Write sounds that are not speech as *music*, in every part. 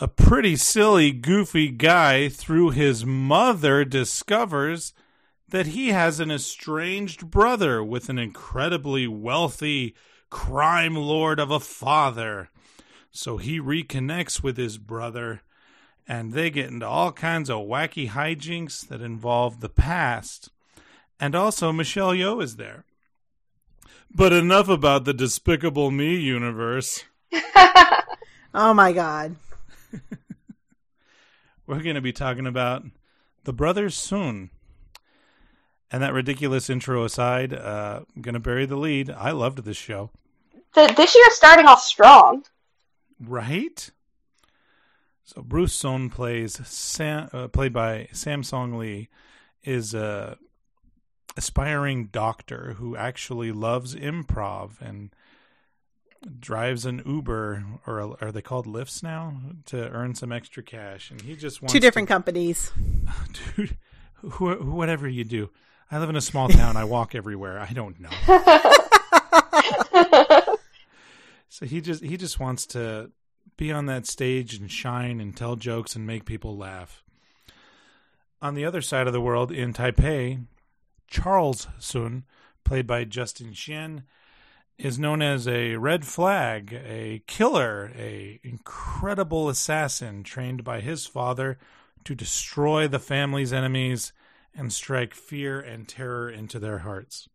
A pretty silly, goofy guy through his mother discovers that he has an estranged brother with an incredibly wealthy crime lord of a father. So he reconnects with his brother and they get into all kinds of wacky hijinks that involve the past. And also, Michelle Yeoh is there. But enough about the Despicable Me universe. *laughs* oh my god. *laughs* We're going to be talking about The Brothers Sun. And that ridiculous intro aside, uh, I'm going to bury the lead. I loved this show. The, this year starting off strong. Right? So Bruce Sun plays Sam, uh, played by Sam Song Li, is a aspiring doctor who actually loves improv and drives an Uber or are they called Lyfts now to earn some extra cash, and he just wants two different to, companies. *laughs* Dude, wh- whatever you do, I live in a small town. I walk everywhere. I don't know. *laughs* so he just he just wants to be on that stage and shine and tell jokes and make people laugh. On the other side of the world, in Taipei, Charles Sun, played by Justin Chien, is known as a red flag, a killer, a incredible assassin trained by his father to destroy the family's enemies and strike fear and terror into their hearts.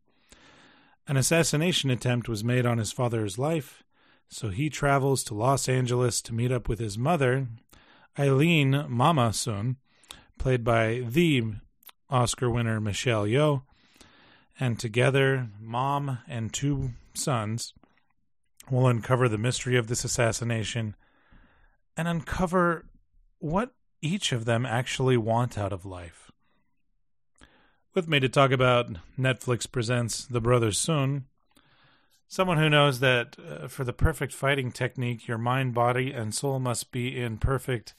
An assassination attempt was made on his father's life, so he travels to Los Angeles to meet up with his mother, Eileen Mama Sun, played by the Oscar winner Michelle Yeoh, and together, mom and two sons will uncover the mystery of this assassination and uncover what each of them actually want out of life. With me to talk about Netflix presents The Brothers Sun, someone who knows that uh, for the perfect fighting technique, your mind, body, and soul must be in perfect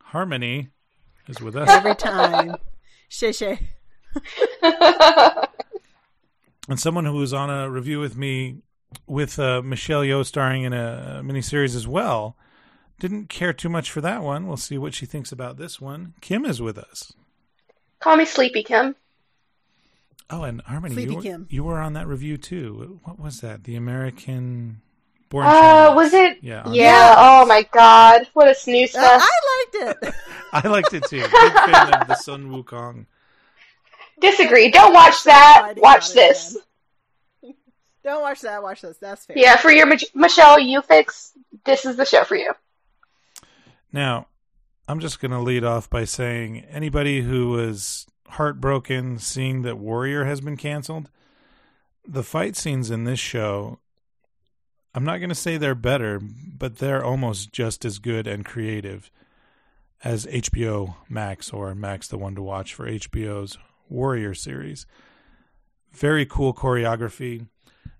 harmony, is with us. Every time. Shay Shay. *laughs* and someone who was on a review with me with uh, Michelle Yeoh starring in a miniseries as well. Didn't care too much for that one. We'll see what she thinks about this one. Kim is with us. Call me Sleepy Kim. Oh, and Harmony, Sleepy you, were, Kim. you were on that review too. What was that? The American Born. Uh, was it? Yeah. Yeah. Oh my God! What a snooze Uh, fest. I liked it. *laughs* I liked it too. Big fan of the Sun Wukong. Disagree. Don't watch that. Watch this. *laughs* Don't watch that. Watch this. That's fair. Yeah, for your Mich- Michelle Yeoh fix. This is the show for you. Now, I'm just going to lead off by saying anybody who was heartbroken seeing that Warrior has been canceled, the fight scenes in this show, I'm not going to say they're better, but they're almost just as good and creative as HBO Max or Max the one to watch for HBO's Warrior series. Very cool choreography.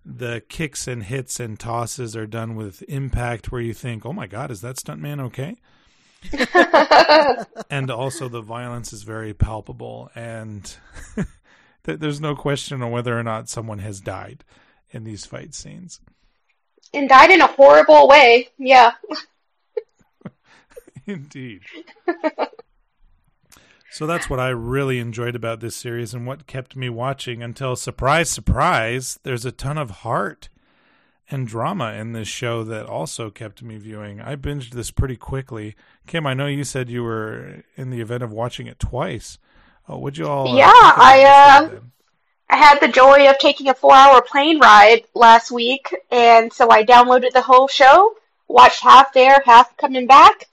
The kicks and hits and tosses are done with impact where you think, oh my God, is that stuntman okay? *laughs* and also the violence is very palpable and *laughs* th- there's no question on whether or not someone has died in these fight scenes And died in a horrible way. Yeah. *laughs* indeed so that's what i really enjoyed about this series and what kept me watching until surprise surprise there's a ton of heart and drama in this show that also kept me viewing. I binged this pretty quickly. Kim i know you said you were in the event of watching it twice. Oh would you all uh, Yeah, I, uh. I had the joy of taking a four hour plane ride last week, and so I downloaded the whole show, watched half there, half coming back,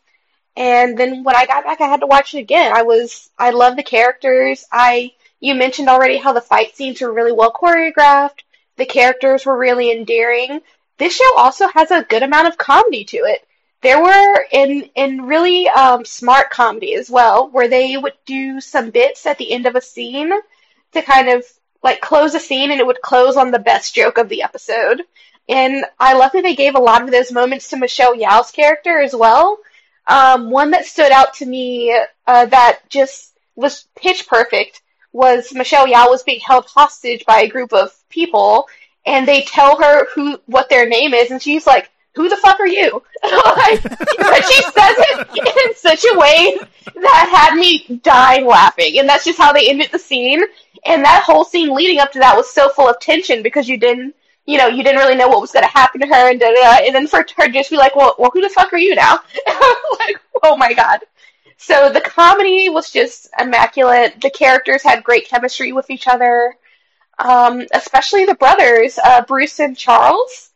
and then when I got back, I had to watch it again. I was, I love the characters. I, you mentioned already how the fight scenes were really well choreographed. The characters were really endearing. This show also has a good amount of comedy to it. There were in in really um, smart comedy as well, where they would do some bits at the end of a scene to kind of like close a scene, and it would close on the best joke of the episode. And I love that they gave a lot of those moments to Michelle Yao's character as well. Um, one that stood out to me uh, that just was pitch perfect was Michelle Yao was being held hostage by a group of people, and they tell her who what their name is, and she's like, "Who the fuck are you?" *laughs* but she says it in such a way that had me dying laughing, and that's just how they ended the scene. And that whole scene leading up to that was so full of tension because you didn't, you know, you didn't really know what was going to happen to her, and da, da, da. and then for her to just be like, "Well, well, who the fuck are you now?" *laughs* like, oh my god. So the comedy was just immaculate. The characters had great chemistry with each other, um, especially the brothers, uh, Bruce and Charles.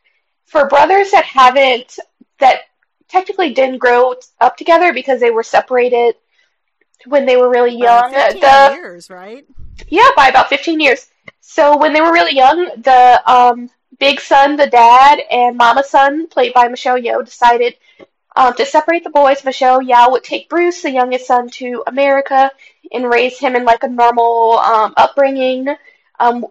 For brothers that haven't, that technically didn't grow up together because they were separated when they were really young. Uh, 15 the, years, right? yeah, by about 15 years. So when they were really young, the um, big Sun, the dad, and mama Sun, played by Michelle Yeoh, decided um, to separate the boys. Michelle Yeoh would take Bruce, the youngest son, to America and raise him in like a normal um, upbringing, um,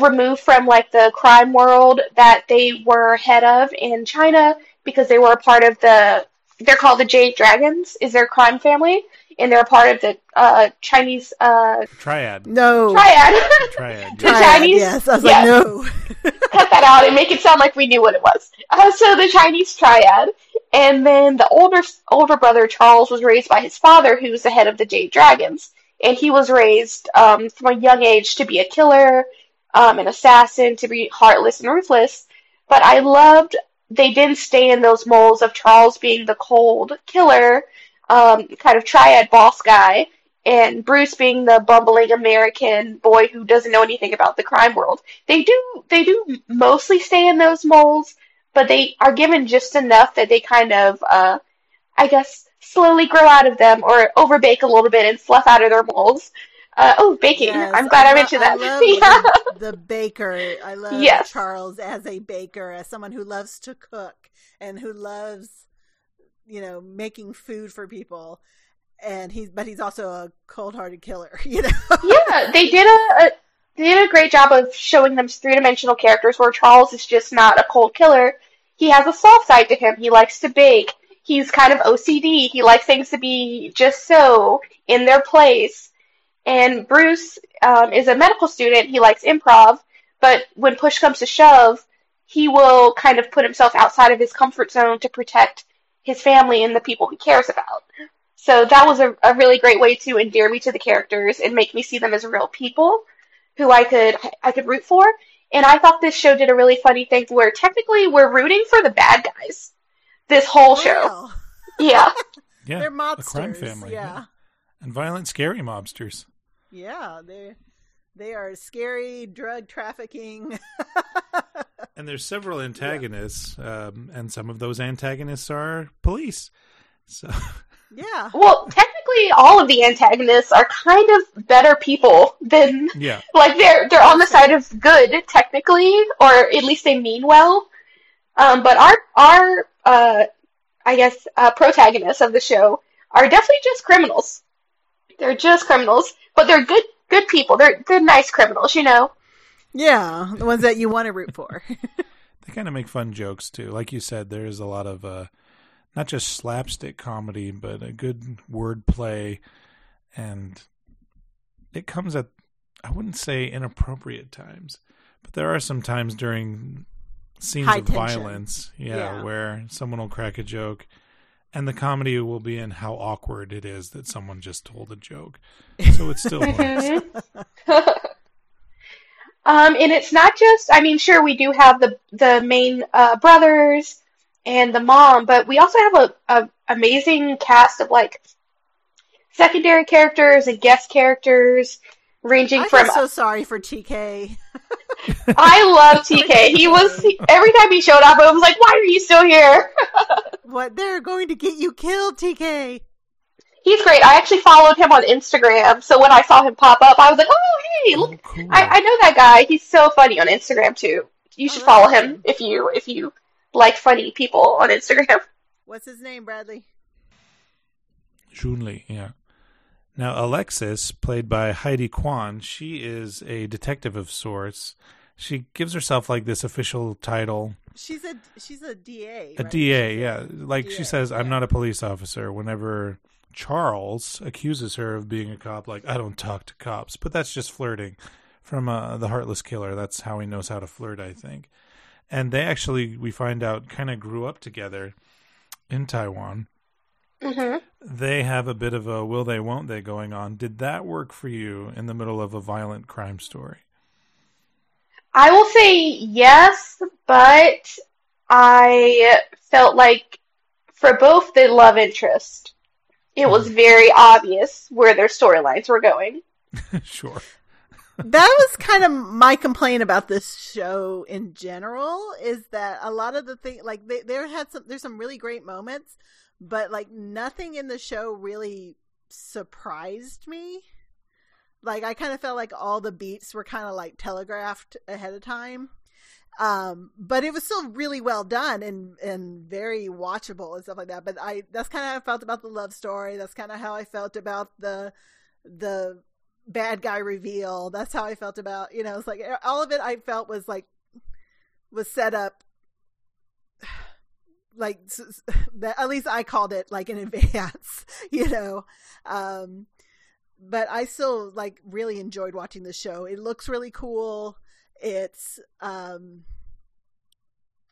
removed from like the crime world that they were head of in China because they were a part of the. They're called the Jade Dragons. Is their crime family, and they're part of the uh, Chinese uh, Triad. No. triad. Triad. *laughs* The. Triad, Chinese- Yes, I was yeah. like, no. *laughs* cut that out and make it sound like we knew what it was. Uh, so the Chinese triad, and then the older older brother Charles was raised by his father, who was the head of the Jade Dragons, and he was raised um, from a young age to be a killer, um, an assassin, to be heartless and ruthless. But I loved they didn't stay in those molds of Charles being the cold killer, um, kind of triad boss guy, and Bruce being the bumbling American boy who doesn't know anything about the crime world they do they do mostly stay in those molds, but they are given just enough that they kind of uh I guess slowly grow out of them or overbake a little bit and fluff out of their molds. Uh, oh, baking! Yes, I'm glad I, lo- mentioned that. love *laughs* yeah. the, the baker. I love Yes. Charles as a baker, as someone who loves to cook and who loves, you know, making food for people. And he's, but he's also a cold-hearted killer. *laughs* You know. yeah, they did a, a they did a great job of showing them three dimensional characters where Charles is just not a cold killer. He has a soft side to him. He likes to bake. He's kind of OCD. He likes things to be just so in their place. And Bruce um, is a medical student. He likes improv, but when push comes to shove, he will kind of put himself outside of his comfort zone to protect his family and the people he cares about. So that was a, a really great way to endear me to the characters and make me see them as real people who I could I could root for. And I thought this show did a really funny thing where technically we're rooting for the bad guys this whole show. Well, *laughs* Yeah. *laughs* Yeah. they're a mobsters. crime family. Yeah. And violent, scary mobsters. Yeah, they they are scary drug trafficking. *laughs* And there's several antagonists, um, and some of those antagonists are police. So *laughs* yeah. Well, technically all of the antagonists are kind of better people than yeah, *laughs* like they're they're on the side of good technically, or at least they mean well. Um, but our our uh, I guess uh, protagonists of the show are definitely just criminals. They're just criminals, but they're good good people. They're they're nice criminals, you know. Yeah, the ones that you want to root for. *laughs* they kind of make fun jokes too. Like you said, there is a lot of uh, not just slapstick comedy, but a good word play, and it comes at I wouldn't say inappropriate times, but there are some times during scenes High of tension. violence, yeah, Yeah. where someone will crack a joke. And the comedy will be in how awkward it is that someone just told a joke. So it's still *laughs* works. *laughs* Um, and it's not just, I mean, sure, we do have the the main uh, brothers and the mom, but we also have a, a amazing cast of like secondary characters and guest characters. ranging I from feel so sorry for TK. *laughs* I love TK. *laughs* He was he- every time he showed up, I was like, "Why are you still here?" *laughs* What they're going to get you killed, TK. He's great. I actually followed him on Instagram, so when I saw him pop up, I was like, "Oh, hey, oh, look, Oh, cool. I, I know that guy. He's so funny on Instagram too. You should Oh, follow him awesome. if you if you like funny people on Instagram." *laughs* What's his name, Bradley? Junli, yeah. Now, Alexis, played by Highdee Kuan, she is a detective of sorts. She gives herself like this official title, She's a she's a DA. a right? DA, yeah. Like she DA, says, I'm yeah. not a police officer. Whenever Charles accuses her of being a cop, like, I don't talk to cops. But that's just flirting from uh, the Heartless Killer. That's how he knows how to flirt, I think. And they actually, we find out, kind of grew up together in Taiwan. Mm-hmm. they have a bit of a will they won't they going on did that work for you in the middle of a violent crime story I will say yes, but I felt like for both the love interest, it was hmm. very obvious where their storylines were going. *laughs* sure. That was kind of my complaint about this show in general is that a lot of the thing like they, there had some there's some really great moments but like nothing in the show really surprised me. Like i kind of felt like all the beats were kind of like telegraphed ahead of time um but it was still really well done and and very watchable and stuff like that but i that's kind of how i felt about the love story that's kind of how i felt about the the bad guy reveal. That's how I felt about, you know, it's like all of it I felt was like was set up *sighs* like *laughs* at least I called it like in *laughs* advance, you know. Um but I still like really enjoyed watching the show. It looks really cool. It's um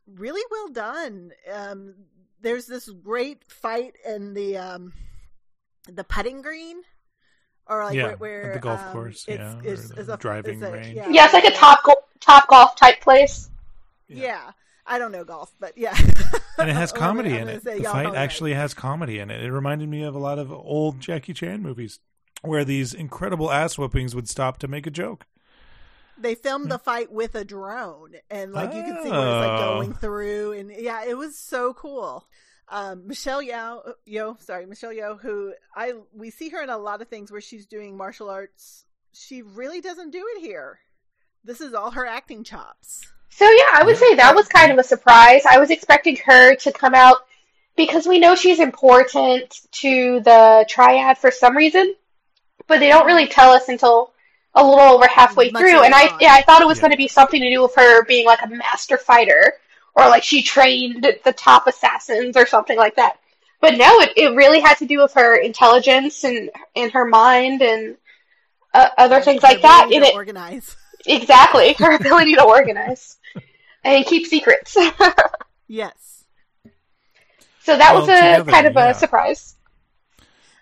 really well done. Um there's this great fight in the um the putting green or like Yeah, where, where at the golf um, course, it's, yeah, or it's, it's a, driving it's a- range. Yeah, Yeah, it's like a top go- top golf type place. Yeah. I don't know golf, but yeah. and it has *laughs* comedy in it the fight know that. actually has comedy in it it reminded me of a lot of old jackie chan movies where these incredible ass whoopings would stop to make a joke they filmed the fight with a drone and like you can see where it's like Oh. going through and yeah it was so cool. Um michelle yao yo sorry michelle yeoh who i we see her in a lot of things where she's doing martial arts. She really doesn't do it here. This is all her acting chops. So yeah, I would say that was kind of a surprise. I was expecting her to come out because we know she's important to the triad for some reason, but they don't really tell us until a little over halfway Much through. And I on. yeah, I thought it was Yeah. going to be something to do with her being like a master fighter or like she trained the top assassins or something like that. But no, it, it really had to do with her intelligence and and her mind and uh, other things Her like that. And to it, organize *laughs* exactly her ability to organize and keep secrets. *laughs* yes So that Well, was a together, kind of yeah. a surprise.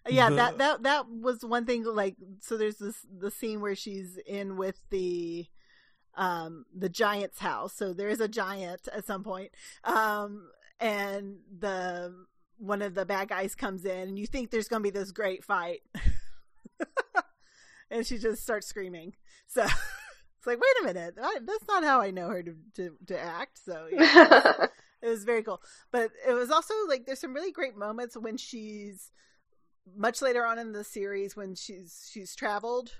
Yeah that that that was one thing like so there's this the scene where she's in with the um the giant's house. So there is a giant at some point um and the one of the bad guys comes in and you think there's gonna be this great fight. *laughs* And she just starts screaming. So *laughs* it's like wait a minute. I, that's not how i know her to to, to act. So yeah it was *laughs* very cool. But it was also like there's some really great moments when she's much later on in the series when she's she's traveled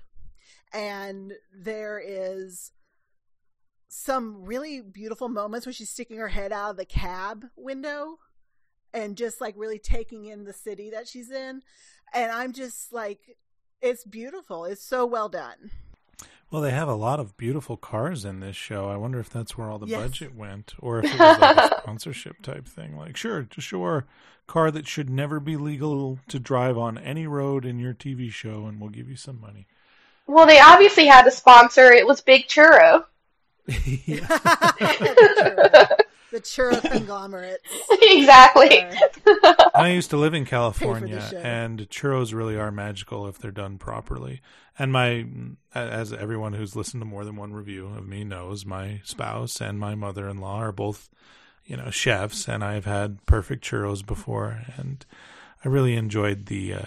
and there is some really beautiful moments when she's sticking her head out of the cab window and just like really taking in the city that she's in. And i'm just like it's beautiful. It's so well done well they have a lot of beautiful cars in this show i wonder if that's where all the Yes. budget went or if it was like a *laughs* sponsorship type thing like sure just show our car that should never be legal to drive on any road in your tv show and we'll give you some money well, they obviously had a sponsor. It was Big Churro. *laughs* *laughs* Churro, the churro *laughs* conglomerate exactly. I used to live in California, and churros really are magical if they're done properly. And my, as everyone who's listened to more than one review of me knows, my spouse and my mother-in-law are both, you know, chefs, and I've had perfect churros before, and I really enjoyed the uh,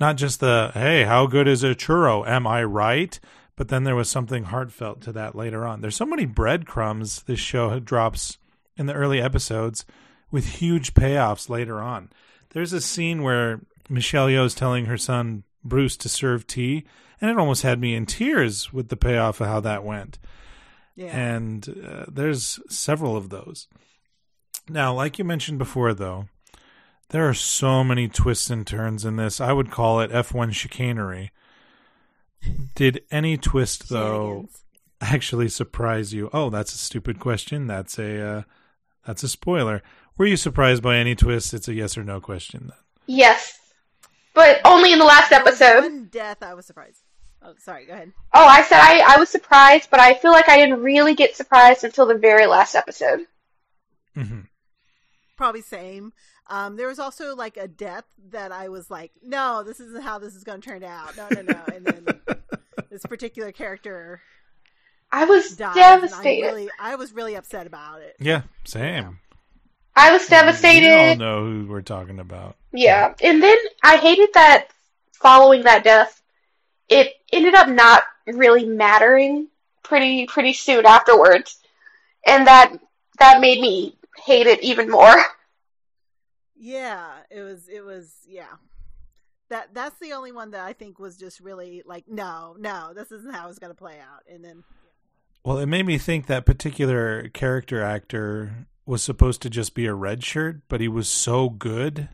Not just the hey, how good is a churro? Am I right? But then there was something heartfelt to that later on. There's so many breadcrumbs this show drops in the early episodes with huge payoffs later on. There's a scene where Michelle Yeoh is telling her son Bruce to serve tea, and it almost had me in tears with the payoff of how that went. Yeah. And uh, there's several of those. Now, like you mentioned before, though, there are so many twists and turns in this. I would call it F1 chicanery. *laughs* Did any twist, though, actually surprise you? Oh, that's a stupid question. That's a uh, that's a spoiler. Were you surprised by any twists? It's a yes or no question. Then. Yes, but only in the last There episode. One death, I was surprised. Oh, sorry. Go ahead. Oh, I said I, I was surprised, but I feel like I didn't really get surprised until the very last episode. hmm Probably same. Um, there was also like a death that I was like, no, this isn't how this is going to turn out. No, no, no. And then *laughs* this particular character I was dies, and I devastated. really, I was really upset about it. Yeah, same. I was devastated. We all devastated. know who we're talking about. Yeah, and then I hated that following that death, it ended up not really mattering pretty pretty soon afterwards, and that that made me hate it even more. *laughs* Yeah, it was, it was, yeah. That that's the only one that I think was just really like, no, no, this isn't how it's going to play out. And then, Well, it made me think that particular character actor was supposed to just be a red shirt, but he was so good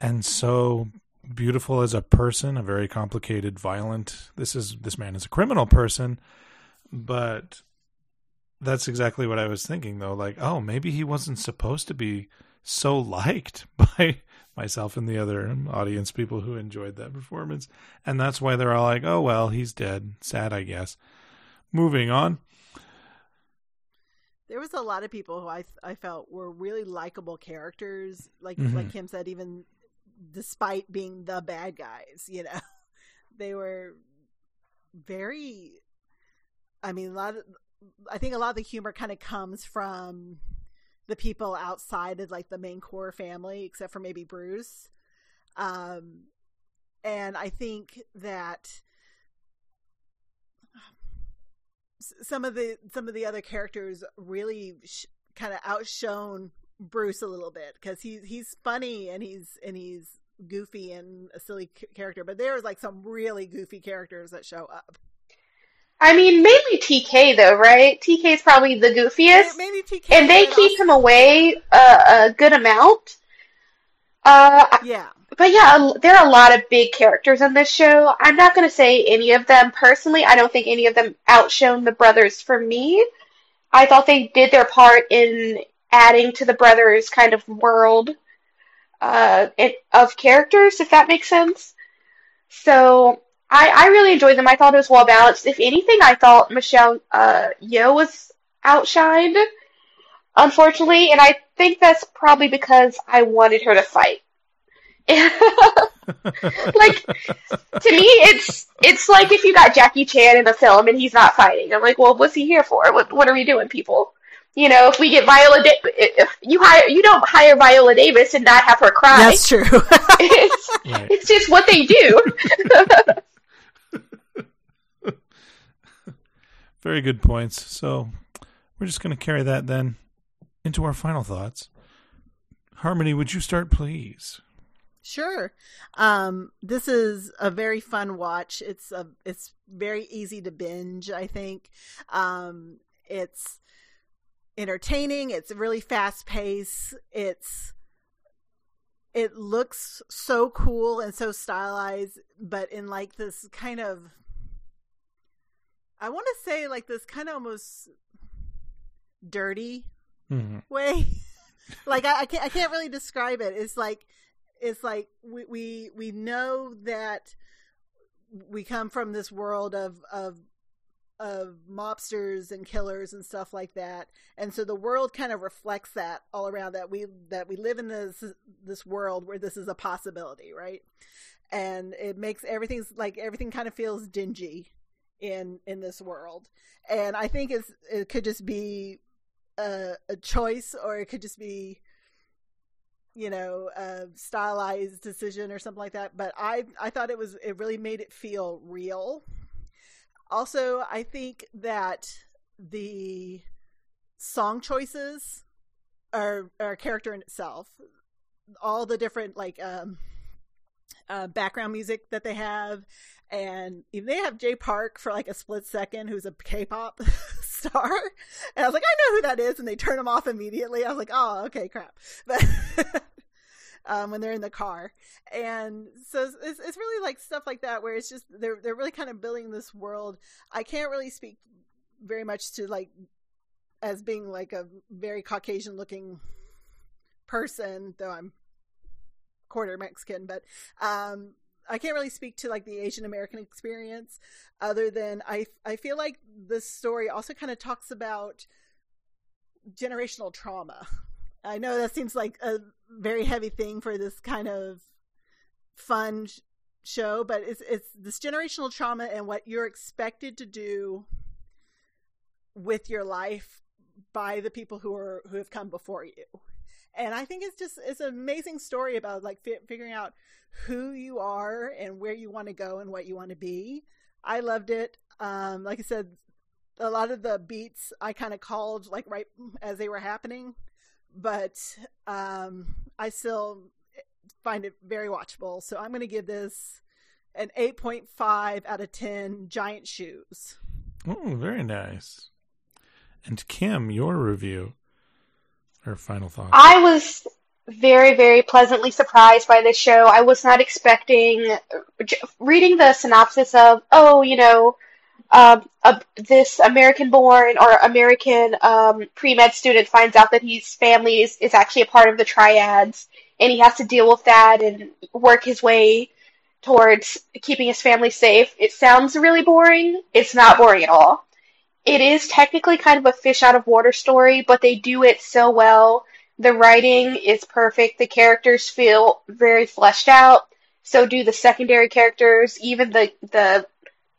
and so beautiful as a person, a very complicated, violent. This is this man is a criminal person, but that's exactly what I was thinking though. Like, oh, maybe he wasn't supposed to be so liked *laughs* by myself and the other audience people who enjoyed that performance. And that's why they're all like, "Oh, well, he's dead. Sad, I guess." Moving on. there was a lot of people who I I felt were really likable characters. Like Mhm. like Kim said, even despite being the bad guys, you know, *laughs* they were very. I mean, a lot of I think a lot of the humor kind of comes from the people outside of like the main core family, except for maybe Bruce. Um, and I think that some of the some of the other characters really sh- kind of outshone Bruce a little bit because he's he's funny and he's and he's goofy and a silly c- character, but there's like some really goofy characters that show up. I mean, mainly TK though, right? TK is probably the goofiest, Maybe TK and they keep also- him away a, a good amount. Uh, Yeah, But yeah, there are a lot of big characters in this show. I'm not going to say any of them personally. I don't think any of them outshone the brothers for me. I thought they did their part in adding to the brothers' kind of world uh, of characters, if that makes sense. So I, I really enjoyed them. I thought it was well balanced. If anything, I thought Michelle uh, Yeoh was outshined, unfortunately, and I think that's probably because I wanted her to fight. *laughs* like to me it's it's like if you got Jackie Chan in a film and he's not fighting. I'm like, well, what's he here for? What what are we doing, people? You know, if we get Viola, da- if you hire, you don't hire Viola Davis and not have her cry. that's true. *laughs* it's, Right. it's just what they do. *laughs* Very good points. So we're just going to carry that then into our final thoughts. Harmony, would you start, please? Sure. Um, this is a very fun watch. It's a it's very easy to binge, I think. Um, it's entertaining, it's really fast paced, it's it looks so cool and so stylized, but in like this kind of I want to say like this kind of almost dirty hmm way. *laughs* like I, I can't I can't really describe it. It's like it's like we we we know that we come from this world of of of mobsters and killers and stuff like that. And so the world kind of reflects that all around that we that we live in this this world where this is a possibility right? And it makes everything's like everything kind of feels dingy in in this world. And i think it's it could just be a, a choice or it could just be you know, stylized decision or something like that. But I, I thought it was, it really made it feel real. Also, I think that the song choices are, are a character in itself. All the different, like, um, uh, background music that they have, and they have Jay Park for like a split second, who's a K-pop *laughs* star, *laughs* and I was like, I know who that is, and they turn him off immediately. I was like, oh, okay, crap. *laughs* But um, when they're in the car, and so it's, it's really like stuff like that where it's just they're they're really kind of building this world. I can't really speak very much to like as being like a very Caucasian looking person, though I'm quarter Mexican, but um, I can't really speak to like the Asian American experience other than I I feel like this story also kind of talks about generational trauma. I know that seems like a very heavy thing for this kind of fun sh- show, but it's it's this generational trauma and what you're expected to do with your life by the people who are who have come before you and I think it's just it's an amazing story about like fi- figuring out who you are and where you want to go and what you want to be. I loved it. Um, like I said, a lot of the beats I kind of called like right as they were happening, but um, I still find it very watchable. So I'm going to give this an 8.5 out of 10 giant shoes. Oh, very nice. And Kim, your review or final thoughts? I was very, very pleasantly surprised by this show. I was not expecting reading the synopsis of, oh, you know, um, this American-born or American um, pre-med student finds out that his family is, is actually a part of the triads, and he has to deal with that and work his way towards keeping his family safe. It sounds really boring. It's not boring at all it is technically kind of a fish out of water story, but they do it so well. The writing is perfect. The characters feel very fleshed out. So do the secondary characters, even the the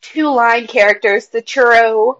two line characters, the churro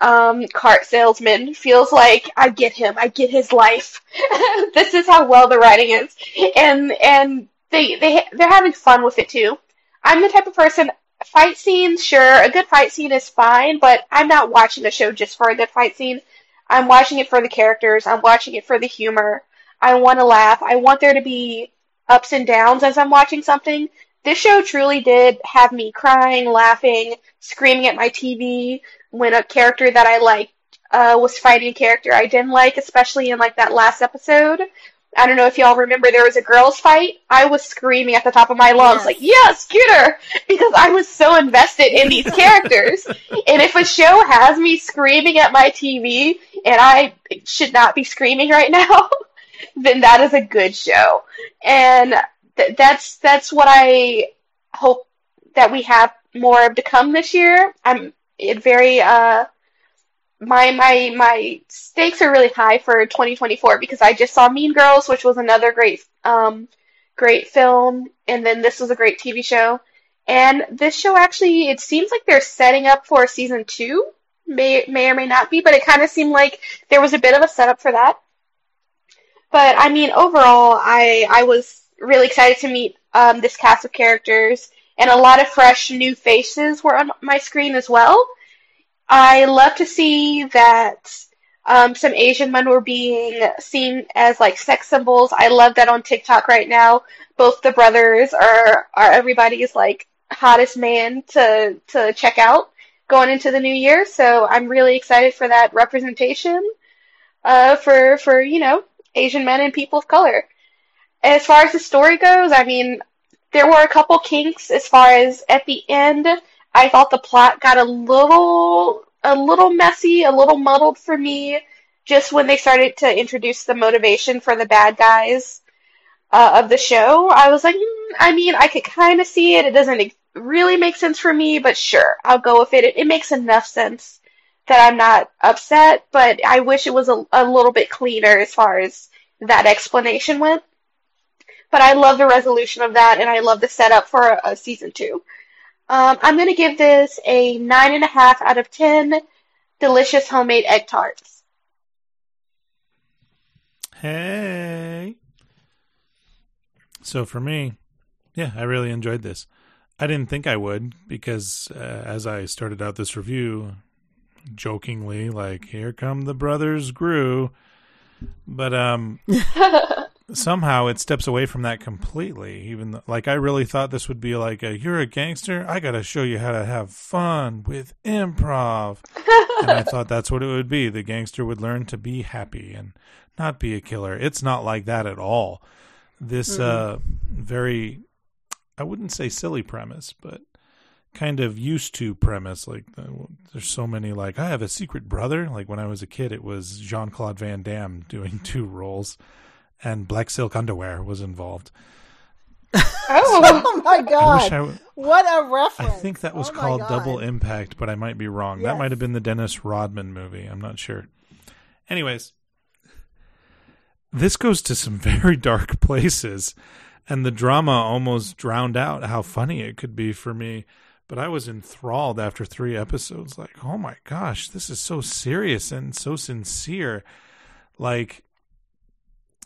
um, cart salesman feels like I get him. I get his life. *laughs* this is how well the writing is, and and they they they're having fun with it too. I'm the type of person fight scenes, sure, a good fight scene is fine, but I'm not watching a show just for a good fight scene. I'm watching it for the characters. I'm watching it for the humor. I want to laugh. I want there to be ups and downs as I'm watching something. This show truly did have me crying, laughing, screaming at my TV when a character that I liked uh, was fighting a character I didn't like, especially in like that last episode. I don't know if y'all remember there was a girls' fight. I was screaming at the top of my lungs, yes. like, yes, get her! *laughs* Because I was so invested in these *laughs* characters. and if a show has me screaming at my TV and I should not be screaming right *laughs* now, then that is a good show. And th- that's, that's what I hope that we have more of to come this year. I'm very, uh, my my my stakes are really high for 2024 because I just saw Mean Girls, which was another great um great film, and then this was a great TV show. And this show actually, it seems like they're setting up for season two. May may or may not be, but it kind of seemed like there was a bit of a setup for that. But I mean, overall, I I was really excited to meet um, this cast of characters, and a lot of fresh new faces were on my screen as well. I love to see that um, some Asian men were being seen as like sex symbols. I love that on TikTok right now. Both the brothers are are everybody's like hottest man to to check out going into the new year. So I'm really excited for that representation uh, for for you know Asian men and people of color. As far as the story goes, I mean, there were a couple kinks as far as at the end I thought the plot got a little a little messy, a little muddled for me just when they started to introduce the motivation for the bad guys uh, of the show. I was like, mm, I mean, I could kind of see it. It doesn't really make sense for me, but sure, I'll go with it. It, it makes enough sense that I'm not upset, but I wish it was a, a little bit cleaner as far as that explanation went. But I love the resolution of that, and I love the setup for a, a season two. Um, I'm going to give this a 9.5 out of 10 delicious homemade egg tarts. Hey. So for me, yeah, I really enjoyed this. I didn't think I would because uh, as I started out this review, jokingly, like, here come the brothers Gru. But um, *laughs* somehow it steps away from that completely. Even though, like, I really thought this would be like, a, you're a gangster. I got to show you how to have fun with improv. and I thought that's what it would be. The gangster would learn to be happy and not be a killer. It's not like that at all. This uh, very I wouldn't say silly premise, but kind of used to premise. Like there's so many like I have a secret brother. Like when I was a kid, it was Jean Claude Van Damme doing *laughs* two roles, and Black Silk Underwear was involved. *laughs* Oh, Oh my god! wish I. w- what a reference! I think that was Oh called Double Impact, but I might be wrong. That might have been the Dennis Rodman movie. I'm not sure. Anyways, this goes to some *laughs* very dark places, and the drama almost drowned out how funny it could be for me. But I was enthralled after three episodes. Like, oh my gosh, this is so serious and so sincere. Like,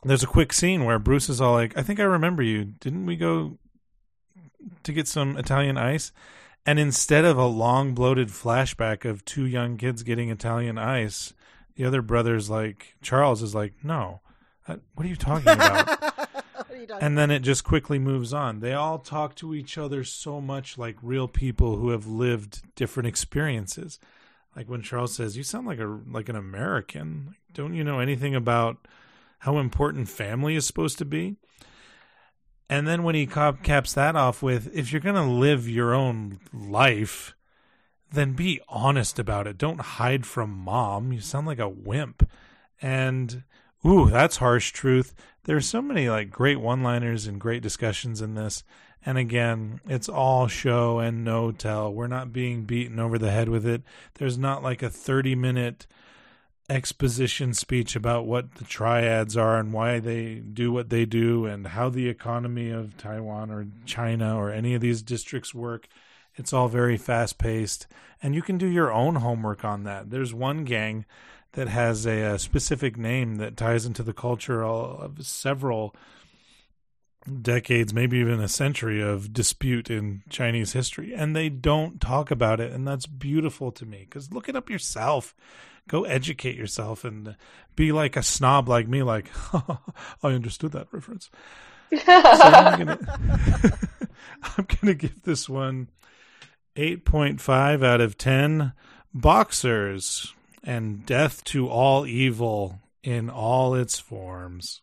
there's a quick scene where Bruce is all like, I think I remember you. Didn't we go to get some Italian ice? And instead of a long bloated flashback of two young kids getting Italian ice, the other brother's like, Charles is like, no, uh, what are you talking *laughs* about? What are you talking and then it just quickly moves on. They all talk to each other so much like real people who have lived different experiences. Like when Charles says, "You sound like a like an American. Like, don't you know anything about how important family is supposed to be?" And then when he cap- caps that off with, "If you're going to live your own life, then be honest about it. Don't hide from mom. You sound like a wimp." And ooh, that's harsh truth. There's so many like great one-liners and great discussions in this. And again, it's all show and no tell. We're not being beaten over the head with it. There's not like a 30-minute exposition speech about what the triads are and why they do what they do and how the economy of Taiwan or China or any of these districts work. It's all very fast paced, and you can do your own homework on that. There's one gang that has a, a specific name that ties into the culture of several decades, maybe even a century of dispute in Chinese history, and they don't talk about it, and that's beautiful to me. Because look it up yourself, go educate yourself, and be like a snob like me. Like *laughs* I understood that reference. So I'm *laughs* gonna, *laughs* I'm gonna give this one eight point five out of ten. Boxers and death to all evil in all its forms.